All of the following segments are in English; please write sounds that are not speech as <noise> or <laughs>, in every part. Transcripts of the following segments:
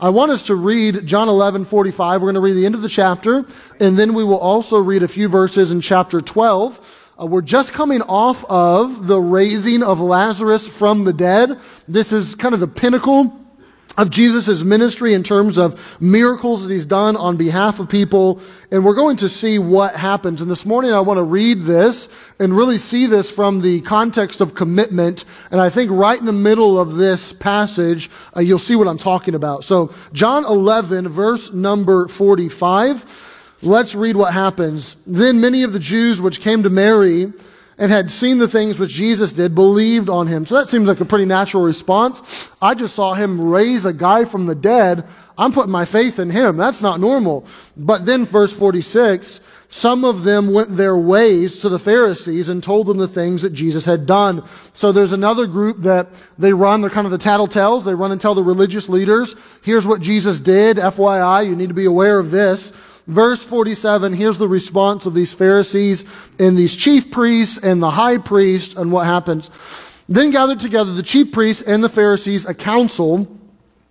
I want us to read John 11, 45. We're going to read the end of the chapter, and then we will also read a few verses in chapter 12. Uh, we're just coming off of the raising of Lazarus from the dead. This is kind of the pinnacle of Jesus' ministry in terms of miracles that he's done on behalf of people. And we're going to see what happens. And this morning I want to read this and really see this from the context of commitment. And I think right in the middle of this passage, uh, you'll see what I'm talking about. So John 11 verse number 45. Let's read what happens. Then many of the Jews which came to Mary and had seen the things which Jesus did believed on him. So that seems like a pretty natural response. I just saw him raise a guy from the dead. I'm putting my faith in him. That's not normal. But then verse 46, some of them went their ways to the Pharisees and told them the things that Jesus had done. So there's another group that they run, they're kind of the tattletales. They run and tell the religious leaders, here's what Jesus did. FYI, you need to be aware of this. Verse 47, here's the response of these Pharisees and these chief priests and the high priest and what happens. Then gathered together the chief priests and the Pharisees a council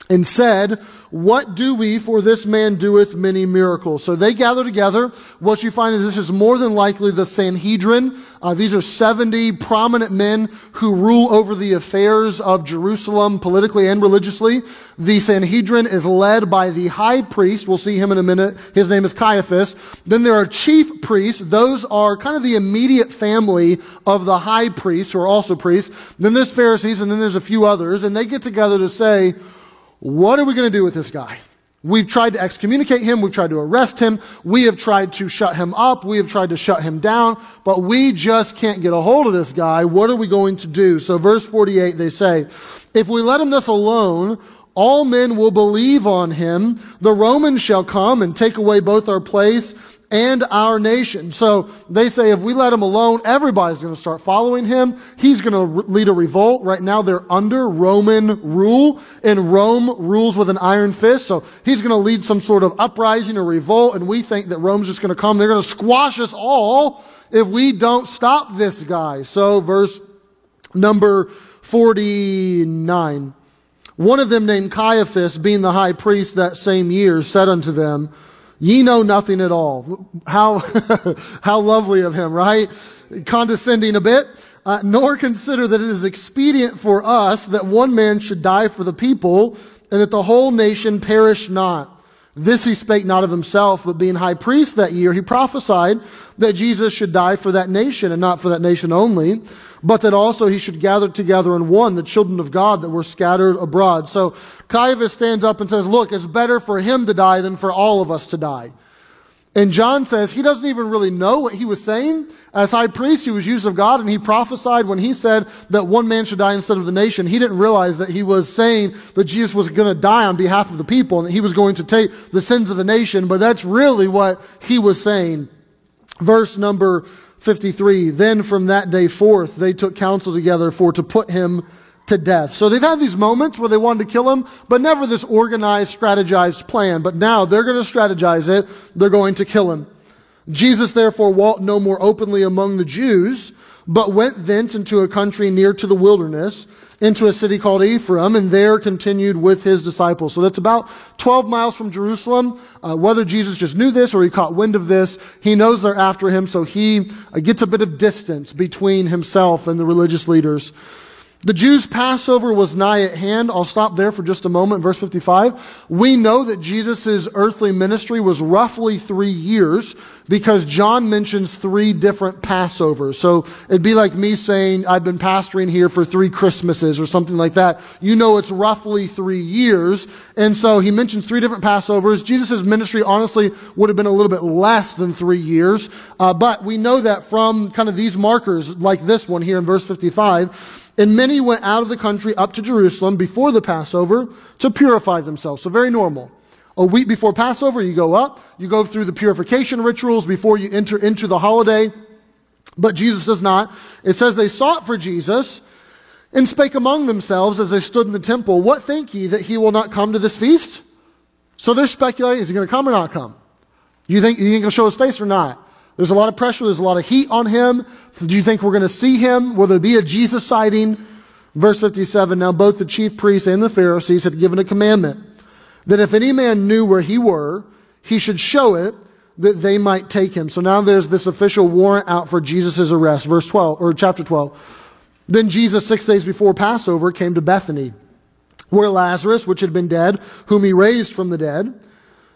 and said, what do we for this man doeth many miracles? So they gather together. What you find is this is more than likely the Sanhedrin. Uh, these are 70 prominent men who rule over the affairs of Jerusalem politically and religiously. The Sanhedrin is led by the high priest. We'll see him in a minute. His name is Caiaphas. Then there are chief priests. Those are kind of the immediate family of the high priests who are also priests. Then there's Pharisees and then there's a few others and they get together to say, what are we going to do with this guy? We've tried to excommunicate him. We've tried to arrest him. We have tried to shut him up. We have tried to shut him down, but we just can't get a hold of this guy. What are we going to do? So verse 48, they say, if we let him thus alone, all men will believe on him. The Romans shall come and take away both our place and our nation. So they say if we let him alone, everybody's going to start following him. He's going to re- lead a revolt. Right now they're under Roman rule and Rome rules with an iron fist. So he's going to lead some sort of uprising or revolt and we think that Rome's just going to come. They're going to squash us all if we don't stop this guy. So verse number 49. One of them named Caiaphas, being the high priest that same year, said unto them, Ye know nothing at all. How, <laughs> how lovely of him, right? Condescending a bit. Uh, nor consider that it is expedient for us that one man should die for the people and that the whole nation perish not. This he spake not of himself, but being high priest that year, he prophesied that Jesus should die for that nation and not for that nation only, but that also he should gather together in one the children of God that were scattered abroad. So Caiaphas stands up and says, look, it's better for him to die than for all of us to die. And John says he doesn't even really know what he was saying. As high priest, he was used of God and he prophesied when he said that one man should die instead of the nation. He didn't realize that he was saying that Jesus was going to die on behalf of the people and that he was going to take the sins of the nation. But that's really what he was saying. Verse number 53. Then from that day forth, they took counsel together for to put him to death. So they've had these moments where they wanted to kill him, but never this organized, strategized plan. But now they're going to strategize it. They're going to kill him. Jesus therefore walked no more openly among the Jews, but went thence into a country near to the wilderness, into a city called Ephraim, and there continued with his disciples. So that's about 12 miles from Jerusalem. Uh, whether Jesus just knew this or he caught wind of this, he knows they're after him, so he uh, gets a bit of distance between himself and the religious leaders. The Jews' Passover was nigh at hand. I'll stop there for just a moment. Verse 55. We know that Jesus' earthly ministry was roughly three years because John mentions three different Passovers. So it'd be like me saying, I've been pastoring here for three Christmases or something like that. You know it's roughly three years. And so he mentions three different Passovers. Jesus' ministry honestly would have been a little bit less than three years. Uh, but we know that from kind of these markers like this one here in verse 55 and many went out of the country up to Jerusalem before the Passover to purify themselves. So very normal. A week before Passover, you go up, you go through the purification rituals before you enter into the holiday. But Jesus does not. It says they sought for Jesus and spake among themselves as they stood in the temple, What think ye that he will not come to this feast? So they're speculating, is he going to come or not come? You think, you think he'll show his face or not? There's a lot of pressure. There's a lot of heat on him. Do you think we're going to see him? Will there be a Jesus sighting? Verse 57, now both the chief priests and the Pharisees had given a commandment that if any man knew where he were, he should show it that they might take him. So now there's this official warrant out for Jesus' arrest. Verse 12, or chapter 12. Then Jesus, six days before Passover, came to Bethany, where Lazarus, which had been dead, whom he raised from the dead,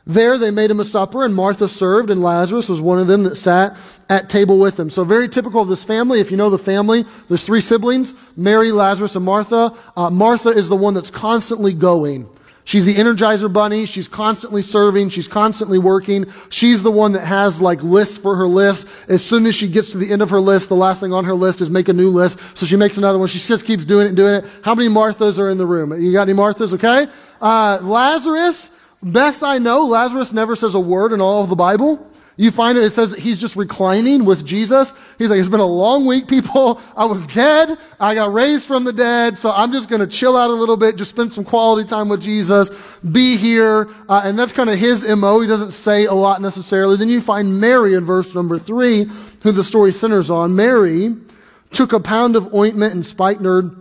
there they made him a supper, and Martha served, and Lazarus was one of them that sat at table with them. So very typical of this family. If you know the family, there's three siblings, Mary, Lazarus, and Martha. Uh, Martha is the one that's constantly going. She's the energizer bunny. She's constantly serving. She's constantly working. She's the one that has like lists for her list. As soon as she gets to the end of her list, the last thing on her list is make a new list. So she makes another one. She just keeps doing it and doing it. How many Marthas are in the room? You got any Marthas? Okay. Uh, Lazarus, Best I know, Lazarus never says a word in all of the Bible. You find it, it says he's just reclining with Jesus. He's like, it's been a long week, people. I was dead. I got raised from the dead. So I'm just going to chill out a little bit, just spend some quality time with Jesus, be here. Uh, and that's kind of his MO. He doesn't say a lot necessarily. Then you find Mary in verse number three, who the story centers on. Mary took a pound of ointment and spikenard,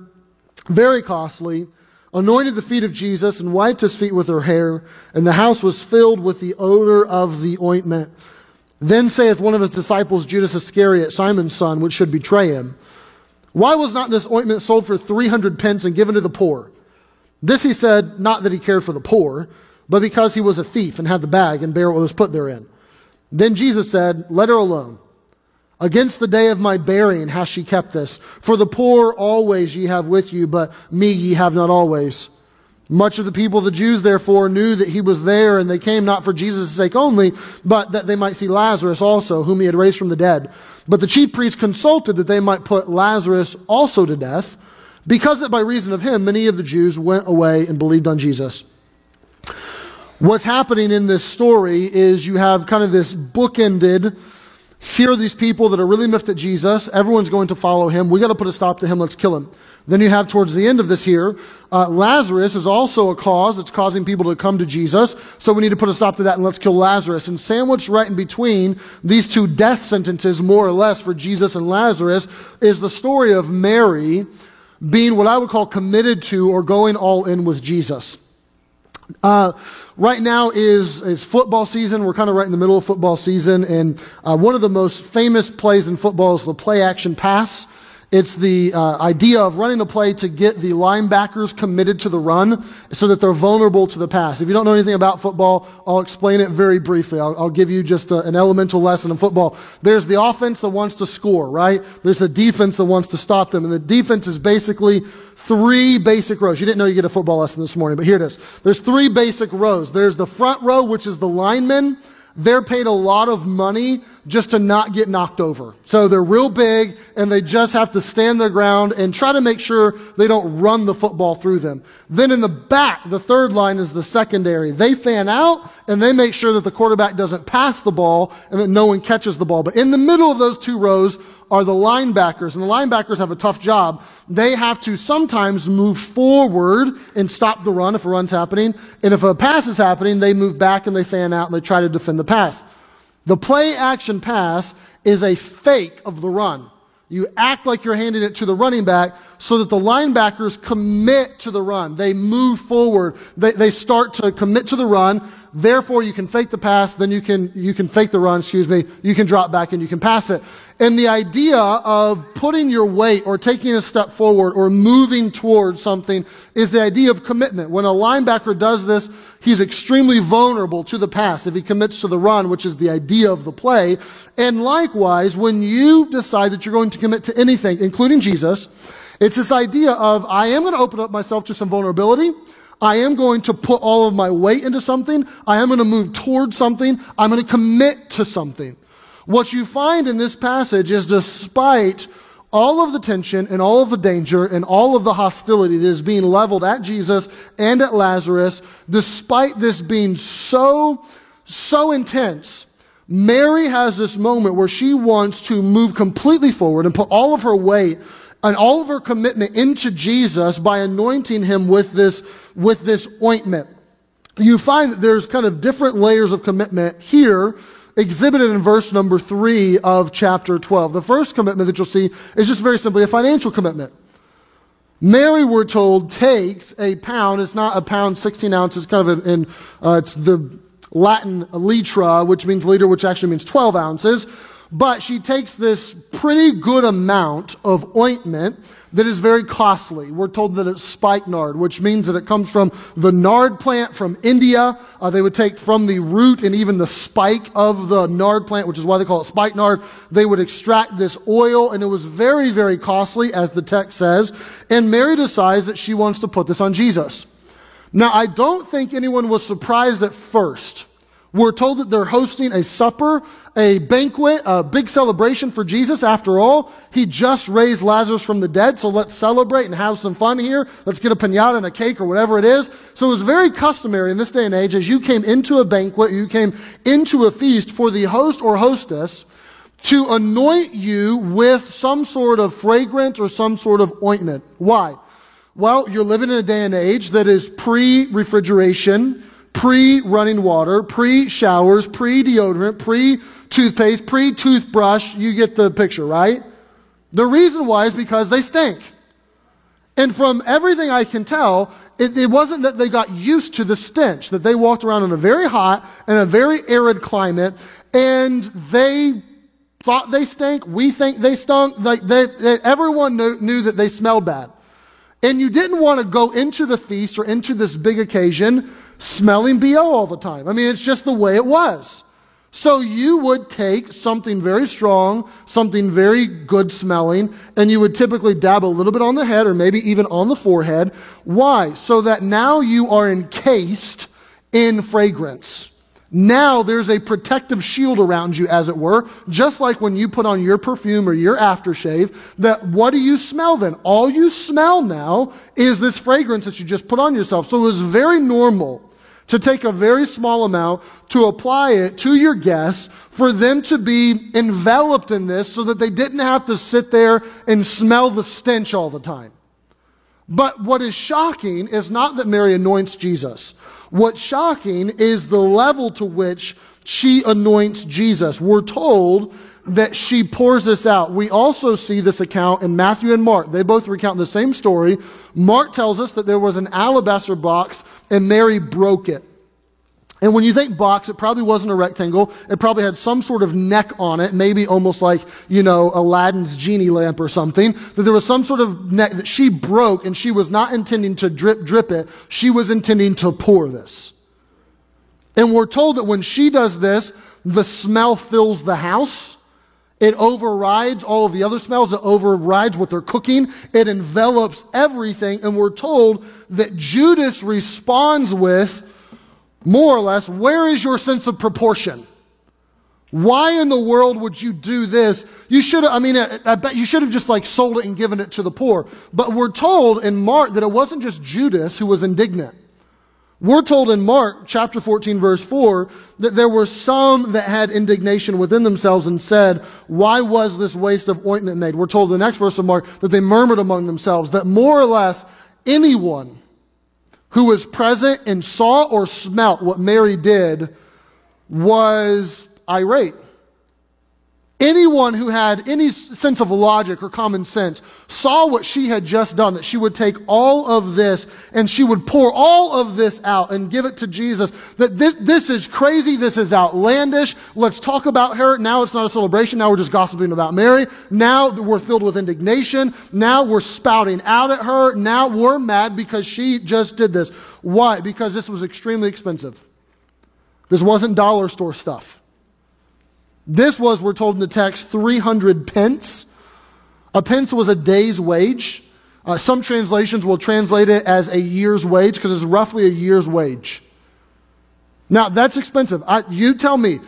very costly, anointed the feet of Jesus and wiped his feet with her hair, and the house was filled with the odor of the ointment. Then saith one of his disciples, Judas Iscariot, Simon's son, which should betray him, Why was not this ointment sold for three hundred pence and given to the poor? This he said, not that he cared for the poor, but because he was a thief and had the bag and bare what was put therein. Then Jesus said, Let her alone. Against the day of my burying hath she kept this. For the poor always ye have with you, but me ye have not always. Much of the people, of the Jews, therefore, knew that he was there, and they came not for Jesus' sake only, but that they might see Lazarus also, whom he had raised from the dead. But the chief priests consulted that they might put Lazarus also to death, because that by reason of him, many of the Jews went away and believed on Jesus. What's happening in this story is you have kind of this bookended here are these people that are really miffed at Jesus. Everyone's going to follow him. We got to put a stop to him. Let's kill him. Then you have towards the end of this here, uh, Lazarus is also a cause that's causing people to come to Jesus. So we need to put a stop to that and let's kill Lazarus. And sandwiched right in between these two death sentences, more or less, for Jesus and Lazarus, is the story of Mary being what I would call committed to or going all in with Jesus. Uh, right now is, is football season. We're kind of right in the middle of football season. And uh, one of the most famous plays in football is the play action pass. It's the uh, idea of running a play to get the linebackers committed to the run so that they're vulnerable to the pass. If you don't know anything about football, I'll explain it very briefly. I'll, I'll give you just a, an elemental lesson in football. There's the offense that wants to score, right? There's the defense that wants to stop them. And the defense is basically three basic rows. You didn't know you get a football lesson this morning, but here it is. There's three basic rows. There's the front row, which is the linemen. They're paid a lot of money just to not get knocked over. So they're real big and they just have to stand their ground and try to make sure they don't run the football through them. Then in the back, the third line is the secondary. They fan out and they make sure that the quarterback doesn't pass the ball and that no one catches the ball. But in the middle of those two rows are the linebackers, and the linebackers have a tough job. They have to sometimes move forward and stop the run if a run's happening. And if a pass is happening, they move back and they fan out and they try to defend the pass. The play action pass is a fake of the run. You act like you're handing it to the running back so that the linebackers commit to the run. They move forward. They, they start to commit to the run. Therefore, you can fake the pass, then you can, you can fake the run, excuse me. You can drop back and you can pass it. And the idea of putting your weight or taking a step forward or moving towards something is the idea of commitment. When a linebacker does this, he's extremely vulnerable to the pass if he commits to the run, which is the idea of the play. And likewise, when you decide that you're going to commit to anything, including Jesus, it's this idea of, I am going to open up myself to some vulnerability. I am going to put all of my weight into something. I am going to move towards something. I'm going to commit to something. What you find in this passage is despite all of the tension and all of the danger and all of the hostility that is being leveled at Jesus and at Lazarus, despite this being so, so intense, Mary has this moment where she wants to move completely forward and put all of her weight and all of her commitment into Jesus by anointing him with this, with this ointment. You find that there's kind of different layers of commitment here exhibited in verse number three of chapter 12. The first commitment that you'll see is just very simply a financial commitment. Mary, we're told, takes a pound. It's not a pound, 16 ounces, kind of in, uh, it's the Latin litra, which means liter, which actually means 12 ounces. But she takes this pretty good amount of ointment that is very costly. We're told that it's spikenard, which means that it comes from the nard plant from India. Uh, they would take from the root and even the spike of the nard plant, which is why they call it spikenard. They would extract this oil, and it was very, very costly, as the text says. And Mary decides that she wants to put this on Jesus. Now, I don't think anyone was surprised at first we're told that they're hosting a supper, a banquet, a big celebration for Jesus. After all, he just raised Lazarus from the dead, so let's celebrate and have some fun here. Let's get a pinata and a cake or whatever it is. So it was very customary in this day and age as you came into a banquet, you came into a feast for the host or hostess to anoint you with some sort of fragrance or some sort of ointment. Why? Well, you're living in a day and age that is pre-refrigeration, pre running water, pre showers, pre deodorant, pre toothpaste, pre toothbrush. You get the picture, right? The reason why is because they stink. And from everything I can tell, it, it, wasn't that they got used to the stench, that they walked around in a very hot and a very arid climate, and they thought they stink. We think they stunk. Like they, they, everyone knew, knew that they smelled bad. And you didn't want to go into the feast or into this big occasion smelling BO all the time. I mean, it's just the way it was. So you would take something very strong, something very good smelling, and you would typically dab a little bit on the head or maybe even on the forehead. Why? So that now you are encased in fragrance. Now there's a protective shield around you, as it were, just like when you put on your perfume or your aftershave, that what do you smell then? All you smell now is this fragrance that you just put on yourself. So it was very normal to take a very small amount, to apply it to your guests, for them to be enveloped in this so that they didn't have to sit there and smell the stench all the time. But what is shocking is not that Mary anoints Jesus. What's shocking is the level to which she anoints Jesus. We're told that she pours this out. We also see this account in Matthew and Mark. They both recount the same story. Mark tells us that there was an alabaster box and Mary broke it. And when you think box, it probably wasn't a rectangle. It probably had some sort of neck on it, maybe almost like, you know, Aladdin's genie lamp or something. That there was some sort of neck that she broke and she was not intending to drip, drip it. She was intending to pour this. And we're told that when she does this, the smell fills the house. It overrides all of the other smells. It overrides what they're cooking. It envelops everything. And we're told that Judas responds with, more or less, where is your sense of proportion? Why in the world would you do this? You should have, I mean, I, I, bet you should have just like sold it and given it to the poor. But we're told in Mark that it wasn't just Judas who was indignant. We're told in Mark chapter 14 verse 4 that there were some that had indignation within themselves and said, why was this waste of ointment made? We're told in the next verse of Mark that they murmured among themselves that more or less anyone who was present and saw or smelt what Mary did was irate. Anyone who had any sense of logic or common sense saw what she had just done, that she would take all of this and she would pour all of this out and give it to Jesus. That th- this is crazy. This is outlandish. Let's talk about her. Now it's not a celebration. Now we're just gossiping about Mary. Now we're filled with indignation. Now we're spouting out at her. Now we're mad because she just did this. Why? Because this was extremely expensive. This wasn't dollar store stuff. This was, we're told in the text, 300 pence. A pence was a day's wage. Uh, some translations will translate it as a year's wage because it's roughly a year's wage. Now, that's expensive. I, you tell me,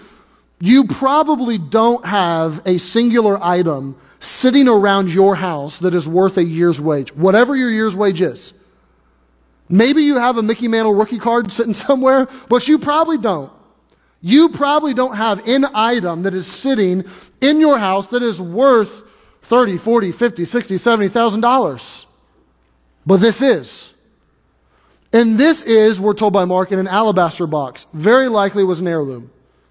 you probably don't have a singular item sitting around your house that is worth a year's wage, whatever your year's wage is. Maybe you have a Mickey Mantle rookie card sitting <laughs> somewhere, but you probably don't. You probably don't have an item that is sitting in your house that is worth 30, 40, 50, 60, 70,000 dollars. But this is. And this is, we're told by Mark, in an alabaster box. Very likely was an heirloom.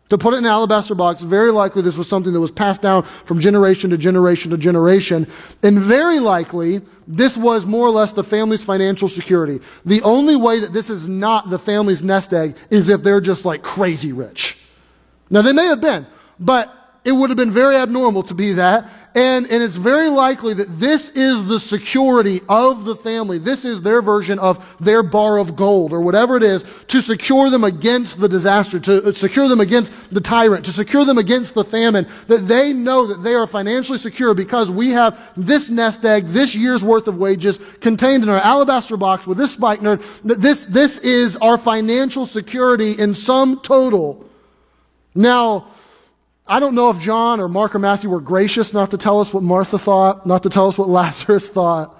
To put it in an alabaster box, very likely this was something that was passed down from generation to generation to generation. And very likely, this was more or less the family's financial security. The only way that this is not the family's nest egg is if they're just like crazy rich. Now they may have been, but it would have been very abnormal to be that. And, and it's very likely that this is the security of the family. This is their version of their bar of gold or whatever it is to secure them against the disaster, to uh, secure them against the tyrant, to secure them against the famine, that they know that they are financially secure because we have this nest egg, this year's worth of wages contained in our alabaster box with this spikenard, that this, this is our financial security in sum total. Now, I don't know if John or Mark or Matthew were gracious not to tell us what Martha thought, not to tell us what <laughs> Lazarus thought.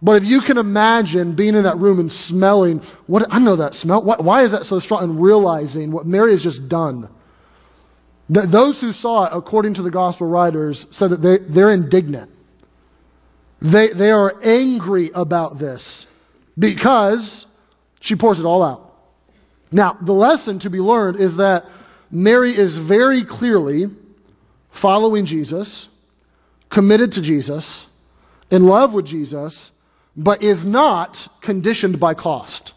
But if you can imagine being in that room and smelling, what, I know that smell. Why, why is that so strong? And realizing what Mary has just done. Th- those who saw it, according to the gospel writers, said that they, they're indignant. They, they are angry about this because she pours it all out. Now, the lesson to be learned is that Mary is very clearly following Jesus, committed to Jesus, in love with Jesus, but is not conditioned by cost.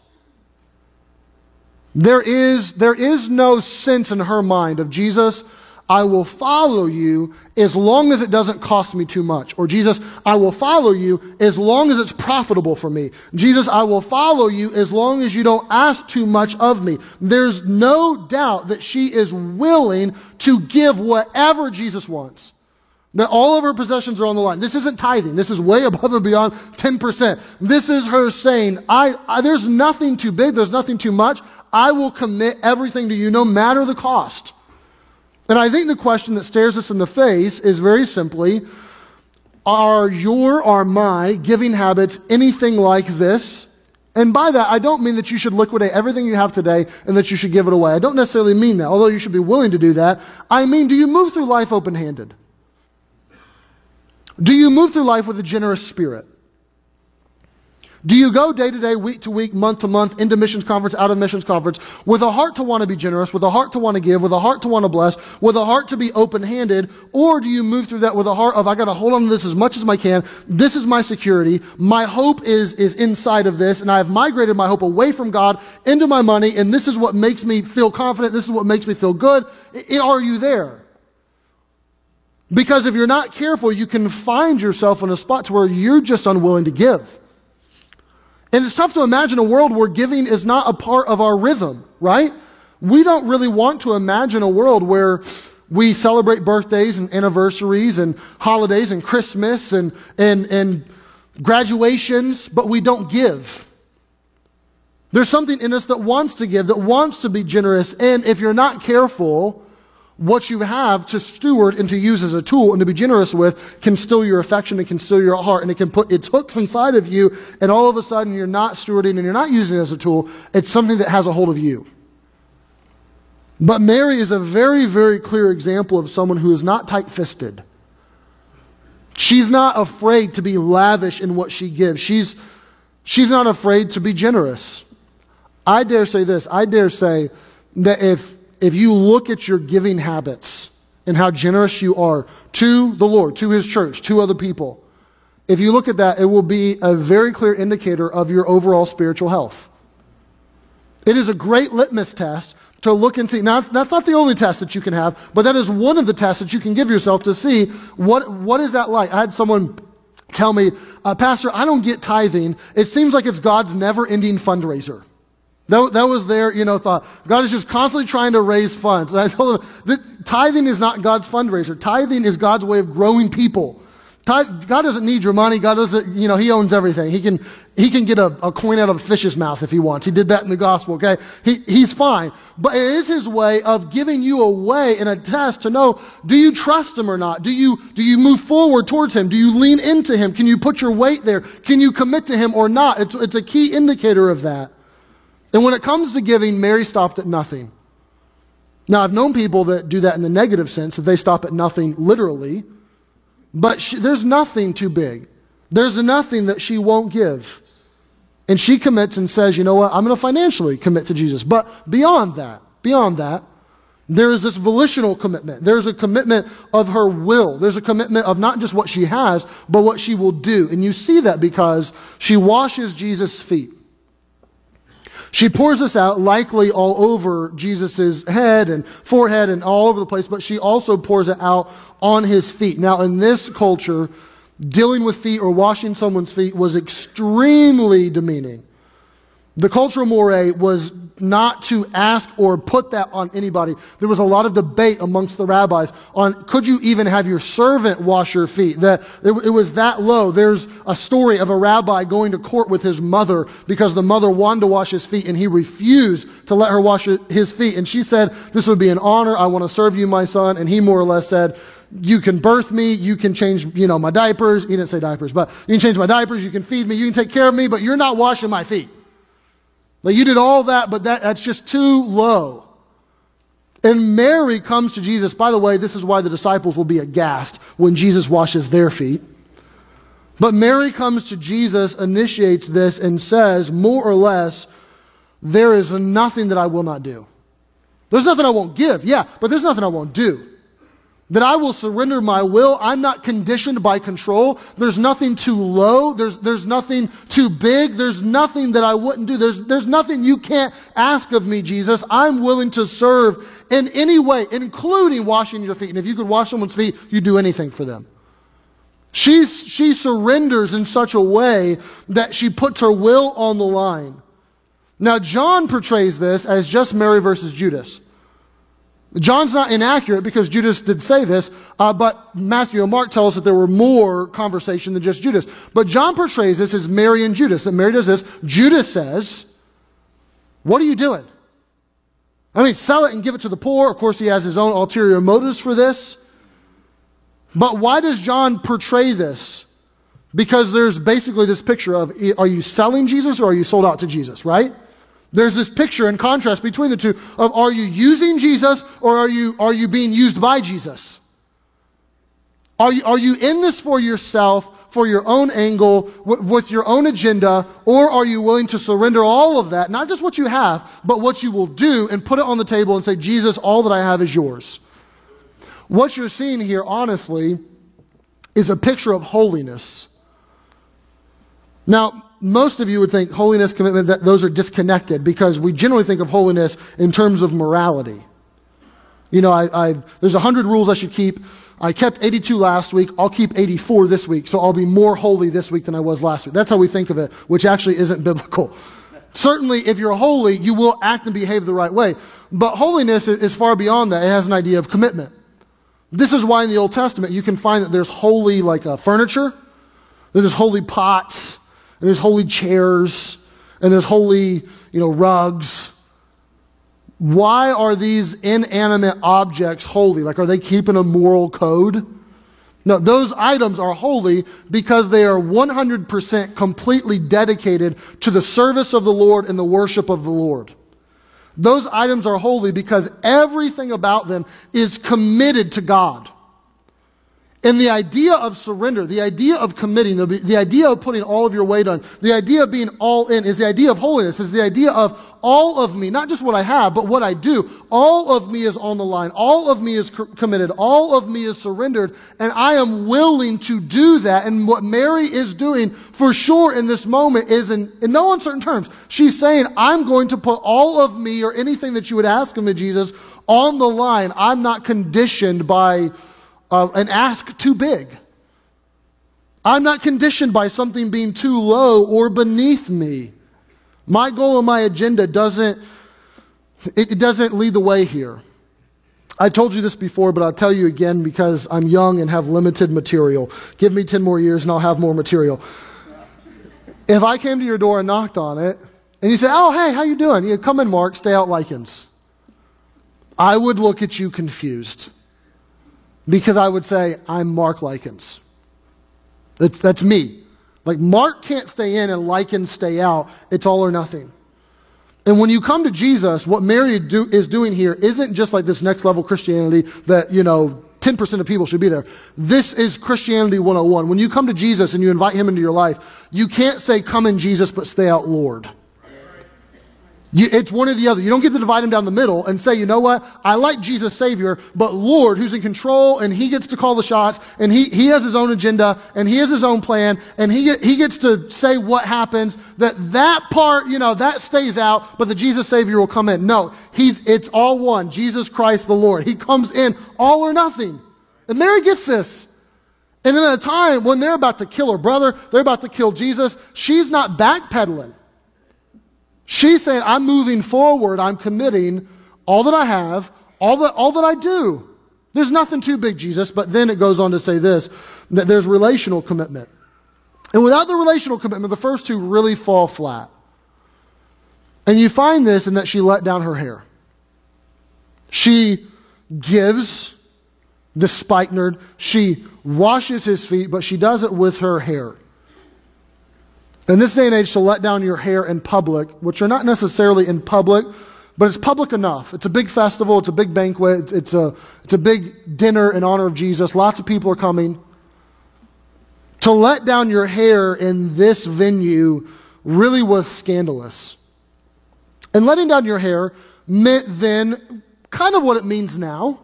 There is, there is no sense in her mind of Jesus, I will follow you as long as it doesn't cost me too much. Or Jesus, I will follow you as long as it's profitable for me. Jesus, I will follow you as long as you don't ask too much of me. There's no doubt that she is willing to give whatever Jesus wants. That all of her possessions are on the line. This isn't tithing. This is way above and beyond 10%. This is her saying, I, I, there's nothing too big. There's nothing too much. I will commit everything to you no matter the cost. And I think the question that stares us in the face is very simply Are your or my giving habits anything like this? And by that, I don't mean that you should liquidate everything you have today and that you should give it away. I don't necessarily mean that, although you should be willing to do that. I mean, do you move through life open handed? Do you move through life with a generous spirit? Do you go day to day, week to week, month to month, into missions conference, out of missions conference, with a heart to want to be generous, with a heart to want to give, with a heart to want to bless, with a heart to be open handed? Or do you move through that with a heart of, I got to hold on to this as much as I can. This is my security. My hope is, is inside of this, and I have migrated my hope away from God into my money, and this is what makes me feel confident. This is what makes me feel good. I, are you there? Because if you're not careful, you can find yourself in a spot to where you're just unwilling to give. And it's tough to imagine a world where giving is not a part of our rhythm, right? We don't really want to imagine a world where we celebrate birthdays and anniversaries and holidays and Christmas and, and, and graduations, but we don't give. There's something in us that wants to give, that wants to be generous, and if you're not careful, what you have to steward and to use as a tool and to be generous with can steal your affection and can steal your heart and it can put its hooks inside of you and all of a sudden you're not stewarding and you're not using it as a tool. It's something that has a hold of you. But Mary is a very, very clear example of someone who is not tight fisted. She's not afraid to be lavish in what she gives. She's, she's not afraid to be generous. I dare say this. I dare say that if if you look at your giving habits and how generous you are to the Lord, to His church, to other people, if you look at that, it will be a very clear indicator of your overall spiritual health. It is a great litmus test to look and see. Now, that's not the only test that you can have, but that is one of the tests that you can give yourself to see what, what is that like. I had someone tell me, uh, Pastor, I don't get tithing. It seems like it's God's never ending fundraiser. That, that was their, you know, thought. God is just constantly trying to raise funds. And I told them that tithing is not God's fundraiser. Tithing is God's way of growing people. God doesn't need your money. God doesn't, you know, He owns everything. He can, He can get a, a coin out of a fish's mouth if He wants. He did that in the gospel, okay? He, he's fine. But it is His way of giving you a way and a test to know, do you trust Him or not? Do you, do you move forward towards Him? Do you lean into Him? Can you put your weight there? Can you commit to Him or not? It's, it's a key indicator of that. And when it comes to giving, Mary stopped at nothing. Now, I've known people that do that in the negative sense, that they stop at nothing literally, but she, there's nothing too big. There's nothing that she won't give. And she commits and says, you know what, I'm going to financially commit to Jesus. But beyond that, beyond that, There is this volitional commitment. There's a commitment of her will. There's a commitment of not just what she has, but what she will do. And you see that because she washes Jesus' feet. She pours this out likely all over Jesus' head and forehead and all over the place, but she also pours it out on his feet. Now, in this culture, dealing with feet or washing someone's feet was extremely demeaning. The cultural moray was not to ask or put that on anybody. There was a lot of debate amongst the rabbis on could you even have your servant wash your feet? That it, it, was that low. There's a story of a rabbi going to court with his mother because the mother wanted to wash his feet and he refused to let her wash his feet. And she said, "This would be an honor. I want to serve you, my son." And he more or less said, you can birth me, you can change, you know, my diapers. He didn't say diapers, but you can change my diapers, you can feed me, you can take care of me, but you're not washing my feet. Like you did all that, but that, that's just too low. And Mary comes to Jesus. By the way, this is why the disciples will be aghast when Jesus washes their feet. But Mary comes to Jesus, initiates this, and says, more or less, there is nothing that I will not do. There's nothing I won't give, yeah, but there's nothing I won't do that I will surrender my will. I'm not conditioned by control. There's nothing too low. There's, there's nothing too big. There's nothing that I wouldn't do. There's, there's nothing you can't ask of me, Jesus. I'm willing to serve in any way, including washing your feet. And if you could wash someone's feet, you'd do anything for them. She's, she surrenders in such a way that she puts her will on the line. Now, John portrays this as just Mary versus Judas. John's not inaccurate because Judas did say this, uh, but Matthew and Mark tell us that there were more conversation than just Judas. But John portrays this as Mary and Judas, that Mary does this. Judas says, What are you doing? I mean, sell it and give it to the poor. Of course, he has his own ulterior motives for this. But why does John portray this? Because there's basically this picture of are you selling Jesus or are you sold out to Jesus, right? There's this picture and contrast between the two of are you using Jesus or are you, are you being used by Jesus? Are you, are you in this for yourself, for your own angle, w- with your own agenda, or are you willing to surrender all of that, not just what you have, but what you will do and put it on the table and say, Jesus, all that I have is yours? What you're seeing here, honestly, is a picture of holiness. Now, most of you would think holiness, commitment, that those are disconnected because we generally think of holiness in terms of morality. You know, I, I, there's 100 rules I should keep. I kept 82 last week. I'll keep 84 this week, so I'll be more holy this week than I was last week. That's how we think of it, which actually isn't biblical. <laughs> Certainly, if you're holy, you will act and behave the right way. But holiness is far beyond that. It has an idea of commitment. This is why in the Old Testament you can find that there's holy, like uh, furniture, there's holy pots, and there's holy chairs, and there's holy, you know, rugs. Why are these inanimate objects holy? Like, are they keeping a moral code? No, those items are holy because they are 100% completely dedicated to the service of the Lord and the worship of the Lord. Those items are holy because everything about them is committed to God. And the idea of surrender, the idea of committing, the, the, idea of putting all of your weight on, the idea of being all in is the idea of holiness, is the idea of all of me, not just what I have, but what I do. All of me is on the line. All of me is committed. All of me is surrendered. And I am willing to do that. And what Mary is doing for sure in this moment is in, in no uncertain terms. She's saying, I'm going to put all of me or anything that you would ask of me, Jesus, on the line. I'm not conditioned by uh, an ask too big. I'm not conditioned by something being too low or beneath me. My goal and my agenda doesn't, it doesn't lead the way here. I told you this before, but I'll tell you again because I'm young and have limited material. Give me 10 more years and I'll have more material. If I came to your door and knocked on it, and you said, Oh, hey, how you doing? You come in, Marc, stay out Likins." I would look at you confused. Because I would say, I'm Marc Likins. That's, that's me. Like, Marc can't stay in and Likins stay out. It's all or nothing. And when you come to Jesus, what Mary do, is doing here isn't just like this next level Christianity that, you know, 10% of people should be there. This is Christianity 101. When you come to Jesus and you invite him into your life, you can't say, come in Jesus, but stay out Lord. You, it's one or the other. You don't get to divide them down the middle and say, you know what? I like Jesus Savior, but Lord, who's in control, and He gets to call the shots, and He, he has His own agenda, and He has His own plan, and He, He gets to say what happens, that that part, you know, that stays out, but the Jesus Savior will come in. No, He's, it's all one. Jesus Christ the Lord. He comes in all or nothing. And Mary gets this. And in a time when they're about to kill her brother, they're about to kill Jesus, she's not backpedaling. She's saying, I'm moving forward. I'm committing all that I have, all that, all that I do. There's nothing too big, Jesus. But then it goes on to say this, that there's relational commitment. And without the relational commitment, the first two really fall flat. And you find this in that she let down her hair. She gives the spikenard. She washes his feet, but she does it with her hair. In this day and age, to let down your hair in public, which are not necessarily in public, but it's public enough. It's a big festival, it's a big banquet, it's a, it's a big dinner in honor of Jesus. Lots of people are coming. To let down your hair in this venue really was scandalous. And letting down your hair meant then kind of what it means now.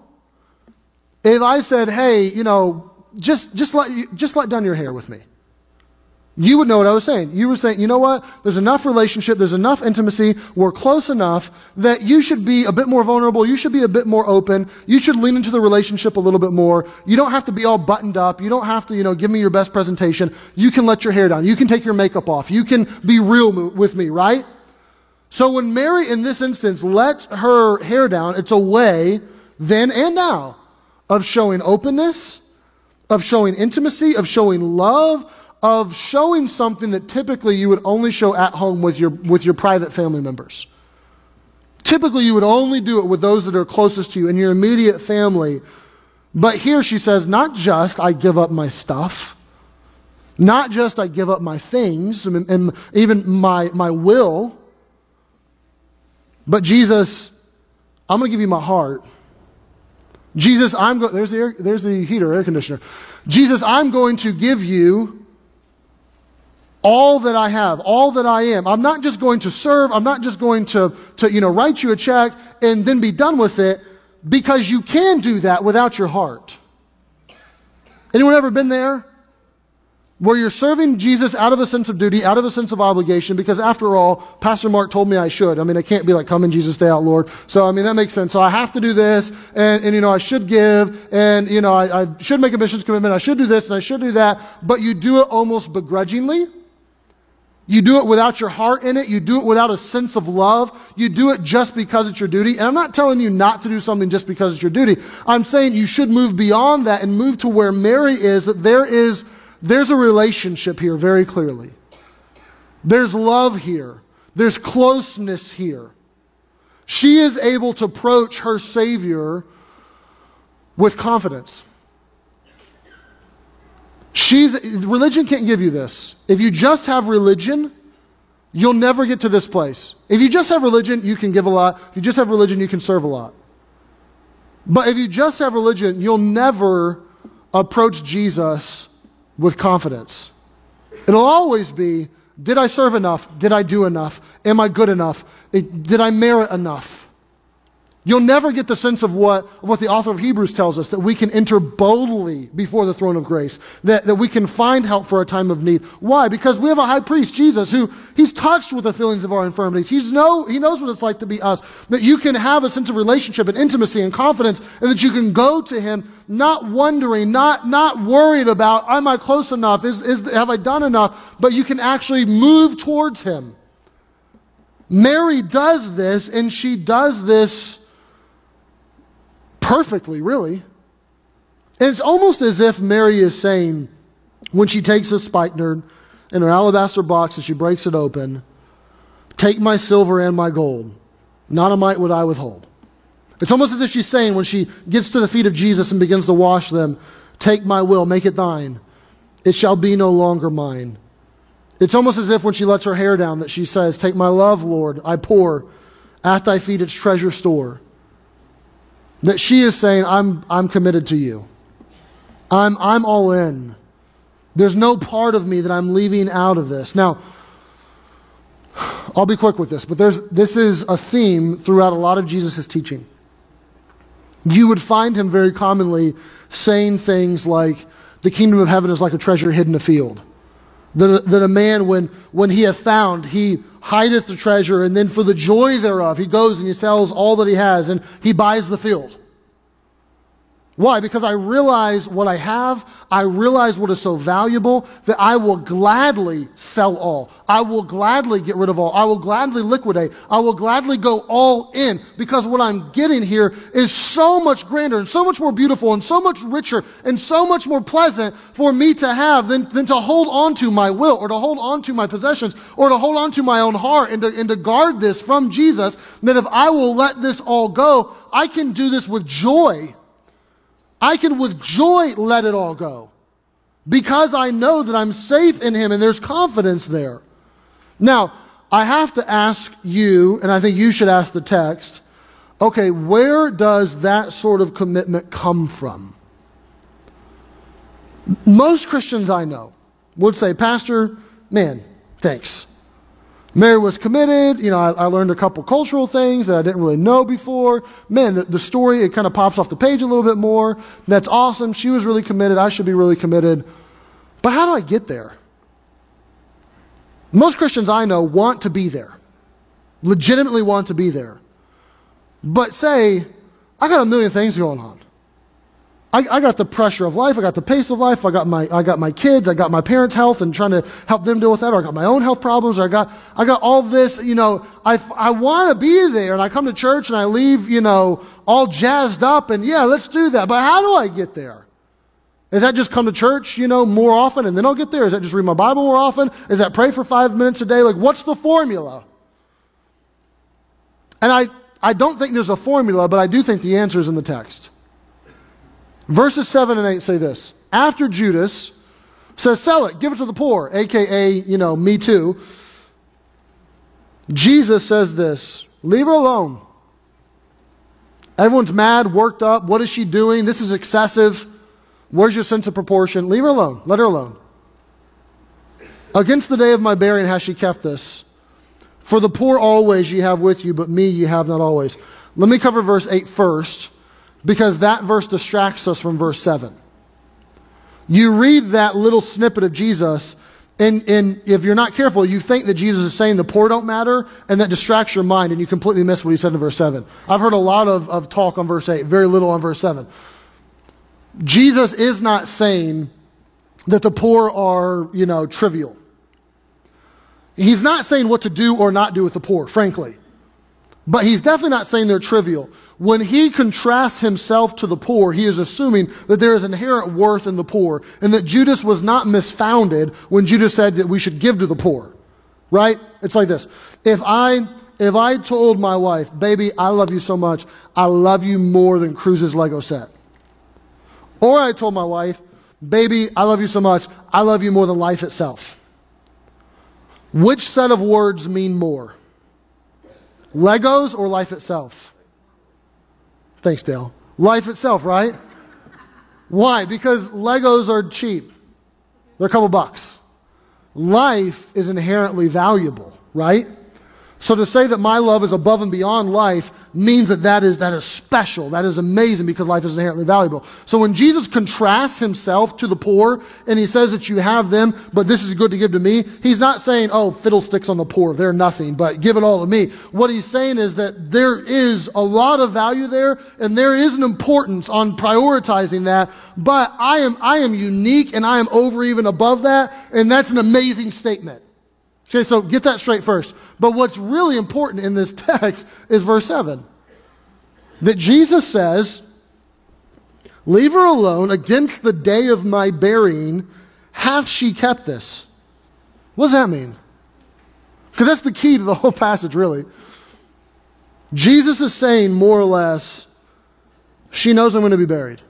If I said, hey, you know, just, just, let, just let down your hair with me you would know what I was saying. You were saying, you know what? There's enough relationship, there's enough intimacy, we're close enough that you should be a bit more vulnerable, you should be a bit more open, you should lean into the relationship a little bit more. You don't have to be all buttoned up, you don't have to, you know, give me your best presentation. You can let your hair down, you can take your makeup off, you can be real with me, right? So when Mary, in this instance, let her hair down, it's a way, then and now, of showing openness, of showing intimacy, of showing love, of showing something that typically you would only show at home with your, with your private family members. Typically, you would only do it with those that are closest to you in your immediate family. But here she says, not just I give up my stuff, not just I give up my things and, and even my, my will, but Jesus, I'm going to give you my heart. Jesus, I'm going, there's the, there's the heater, air conditioner. Jesus, I'm going to give you all that I have, all that I am. I'm not just going to serve. I'm not just going to, to, you know, write you a check and then be done with it because you can do that without your heart. Anyone ever been there? Where you're serving Jesus out of a sense of duty, out of a sense of obligation, because after all, Pastor Marc told me I should. I mean, I can't be like, come in Jesus, stay out, Lord. So, I mean, that makes sense. So I have to do this, and, and you know, I should give, and, you know, I, I should make a missions commitment, I should do this, and I should do that, but you do it almost begrudgingly you do it without your heart in it. You do it without a sense of love. You do it just because it's your duty. And I'm not telling you not to do something just because it's your duty. I'm saying you should move beyond that and move to where Mary is, that there is, there's a relationship here very clearly. There's love here. There's closeness here. She is able to approach her Savior with confidence. She's, religion can't give you this. If you just have religion, you'll never get to this place. If you just have religion, you can give a lot. If you just have religion, you can serve a lot. But if you just have religion, you'll never approach Jesus with confidence. It'll always be, did I serve enough? Did I do enough? Am I good enough? Did I merit enough? You'll never get the sense of what, what the author of Hebrews tells us, that we can enter boldly before the throne of grace, that, that we can find help for a time of need. Why? Because we have a high priest, Jesus, who he's touched with the feelings of our infirmities. He's know, he knows what it's like to be us. That you can have a sense of relationship and intimacy and confidence, and that you can go to him not wondering, not, not worried about, am I close enough? Is, is, have I done enough? But you can actually move towards him. Mary does this, and she does this perfectly, really. And it's almost as if Mary is saying, when she takes a spikenard in her alabaster box and she breaks it open, take my silver and my gold. Not a mite would I withhold. It's almost as if she's saying, when she gets to the feet of Jesus and begins to wash them, take my will, make it thine. It shall be no longer mine. It's almost as if when she lets her hair down that she says, Take my love, Lord, I pour at thy feet its treasure store. That she is saying, I'm, I'm committed to you. I'm, I'm all in. There's no part of me that I'm leaving out of this. Now, I'll be quick with this, but there's, this is a theme throughout a lot of Jesus' teaching. You would find him very commonly saying things like, the kingdom of heaven is like a treasure hidden in a field. That, that a man, when, when he hath found, he hideth the treasure, and then for the joy thereof, he goes and he sells all that he has, and he buys the field. Why? Because I realize what I have. I realize what is so valuable that I will gladly sell all. I will gladly get rid of all. I will gladly liquidate. I will gladly go all in because what I'm getting here is so much grander and so much more beautiful and so much richer and so much more pleasant for me to have than, than to hold on to my will or to hold on to my possessions or to hold on to my own heart and to, and to guard this from Jesus. That if I will let this all go, I can do this with joy I can with joy let it all go because I know that I'm safe in Him and there's confidence there. Now, I have to ask you, and I think you should ask the text, okay, where does that sort of commitment come from? Most Christians I know would say, Pastor, man, thanks. Mary was committed. You know, I, I, learned a couple cultural things that I didn't really know before. Man, the, the story, it kind of pops off the page a little bit more. That's awesome. She was really committed. I should be really committed. But how do I get there? Most Christians I know want to be there, legitimately want to be there. But say, I got a million things going on. I, I, got the pressure of life. I got the pace of life. I got my, I got my kids. I got my parents' health and trying to help them deal with that. Or I got my own health problems. I got, I got all this, you know, I, I want to be there and I come to church and I leave, you know, all jazzed up and yeah, let's do that. But how do I get there? Is that just come to church, you know, more often and then I'll get there? Is that just read my Bible more often? Is that pray for five minutes a day? Like, what's the formula? And I, I don't think there's a formula, but I do think the answer is in the text. Verses 7 and 8 say this After Judas says, Sell it, give it to the poor, aka, you know, me too. Jesus says this Leave her alone. Everyone's mad, worked up. What is she doing? This is excessive. Where's your sense of proportion? Leave her alone. Let her alone. Against the day of my burying has she kept this. For the poor always ye have with you, but me ye have not always. Let me cover verse 8 first because that verse distracts us from verse 7. You read that little snippet of Jesus, and, and if you're not careful, you think that Jesus is saying the poor don't matter, and that distracts your mind, and you completely miss what he said in verse 7. I've heard a lot of, of talk on verse 8, very little on verse 7. Jesus is not saying that the poor are, you know, trivial. He's not saying what to do or not do with the poor, frankly. But he's definitely not saying they're trivial. When he contrasts himself to the poor, he is assuming that there is inherent worth in the poor and that Judas was not misfounded when Judas said that we should give to the poor. Right? It's like this. If I, if I told my wife, baby, I love you so much, I love you more than Cruz's Lego set. Or I told my wife, baby, I love you so much, I love you more than life itself. Which set of words mean more? Legos or life itself? Thanks, Dale. Life itself, right? Why? Because Legos are cheap. They're a couple bucks. Life is inherently valuable, right? So to say that my love is above and beyond life means that that is, that is special. That is amazing because life is inherently valuable. So when Jesus contrasts himself to the poor and he says that you have them, but this is good to give to me, he's not saying, oh, fiddlesticks on the poor. They're nothing, but give it all to me. What he's saying is that there is a lot of value there and there is an importance on prioritizing that, but I am, I am unique and I am over even above that. And that's an amazing statement. Okay, so get that straight first. But what's really important in this text is verse 7. That Jesus says, Leave her alone against the day of my burying, hath she kept this. What does that mean? Because that's the key to the whole passage, really. Jesus is saying, more or less, she knows I'm going to be buried.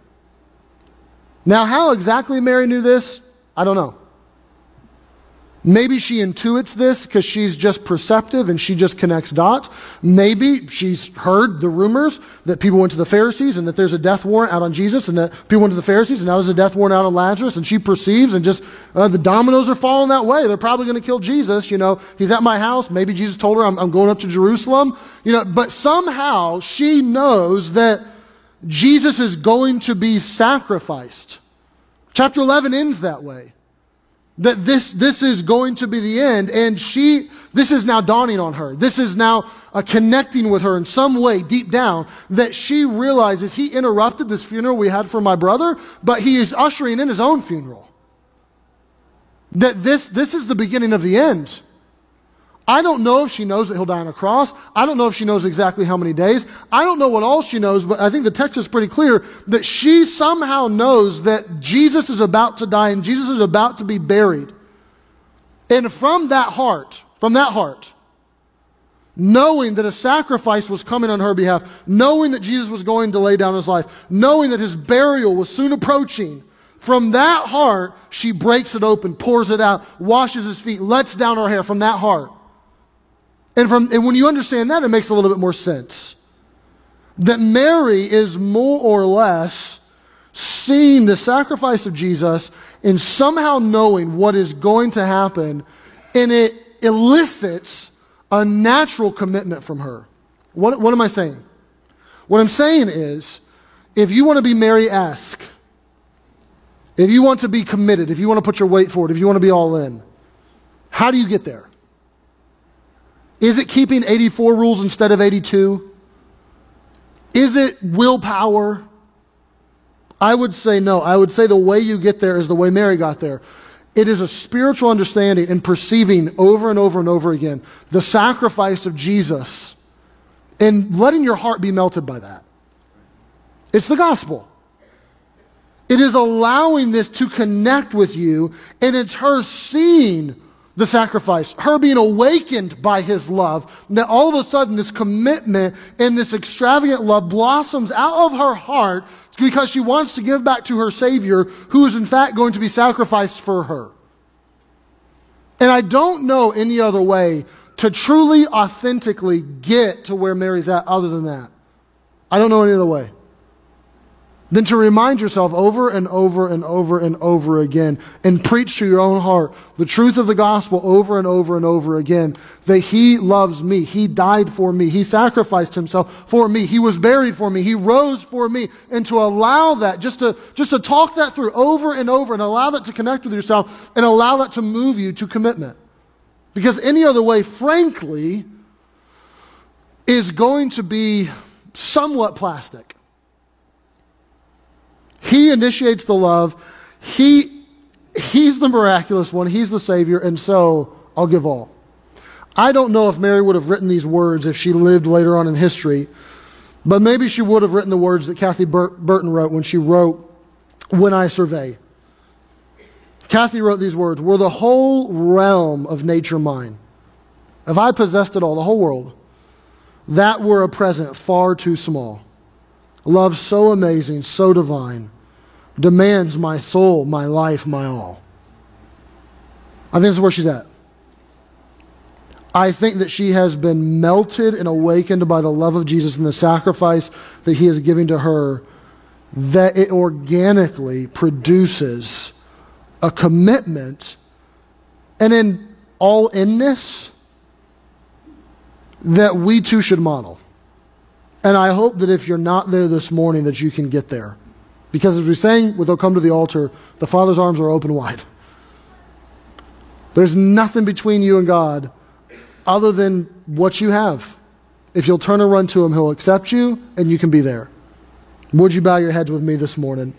Now, how exactly Mary knew this, I don't know. Maybe she intuits this because she's just perceptive and she just connects dots. Maybe she's heard the rumors that people went to the Pharisees and that there's a death warrant out on Jesus and that people went to the Pharisees and now there's a death warrant out on Lazarus and she perceives and just uh, the dominoes are falling that way. They're probably going to kill Jesus. You know, he's at my house. Maybe Jesus told her I'm, I'm going up to Jerusalem. You know, but somehow she knows that Jesus is going to be sacrificed. Chapter 11 ends that way that this, this is going to be the end. And she, this is now dawning on her. This is now uh, connecting with her in some way deep down that she realizes he interrupted this funeral we had for my brother, but he is ushering in his own funeral. That this, this is the beginning of the end. I don't know if she knows that he'll die on a cross. I don't know if she knows exactly how many days. I don't know what all she knows, but I think the text is pretty clear that she somehow knows that Jesus is about to die and Jesus is about to be buried. And from that heart, from that heart, knowing that a sacrifice was coming on her behalf, knowing that Jesus was going to lay down his life, knowing that his burial was soon approaching, from that heart, she breaks it open, pours it out, washes his feet, lets down her hair from that heart. And, from, and when you understand that, it makes a little bit more sense. That Mary is more or less seeing the sacrifice of Jesus and somehow knowing what is going to happen, and it elicits a natural commitment from her. What, what am I saying? What I'm saying is, if you want to be Mary esque, if you want to be committed, if you want to put your weight forward, if you want to be all in, how do you get there? Is it keeping 84 rules instead of 82? Is it willpower? I would say no. I would say the way you get there is the way Mary got there. It is a spiritual understanding and perceiving over and over and over again the sacrifice of Jesus and letting your heart be melted by that. It's the gospel. It is allowing this to connect with you, and it's her seeing the sacrifice, her being awakened by his love, that all of a sudden this commitment and this extravagant love blossoms out of her heart because she wants to give back to her Savior who is in fact going to be sacrificed for her. And I don't know any other way to truly, authentically get to where Mary's at other than that. I don't know any other way than to remind yourself over and over and over and over again and preach to your own heart the truth of the gospel over and over and over again that He loves me. He died for me. He sacrificed Himself for me. He was buried for me. He rose for me. And to allow that, just to, just to talk that through over and over and allow that to connect with yourself and allow that to move you to commitment. Because any other way, frankly, is going to be somewhat plastic. He initiates the love. He, he's the miraculous one. He's the Savior. And so I'll give all. I don't know if Mary would have written these words if she lived later on in history, but maybe she would have written the words that Kathy Bur- Burton wrote when she wrote, When I Survey. Kathy wrote these words Were the whole realm of nature mine? If I possessed it all, the whole world, that were a present far too small. Love so amazing, so divine, demands my soul, my life, my all. I think this is where she's at. I think that she has been melted and awakened by the love of Jesus and the sacrifice that he is giving to her, that it organically produces a commitment and in all inness that we too should model. And I hope that if you're not there this morning, that you can get there. Because as we sang They'll Come to the Altar, the Father's arms are open wide. There's nothing between you and God other than what you have. If you'll turn and run to Him, He'll accept you and you can be there. Would you bow your heads with me this morning?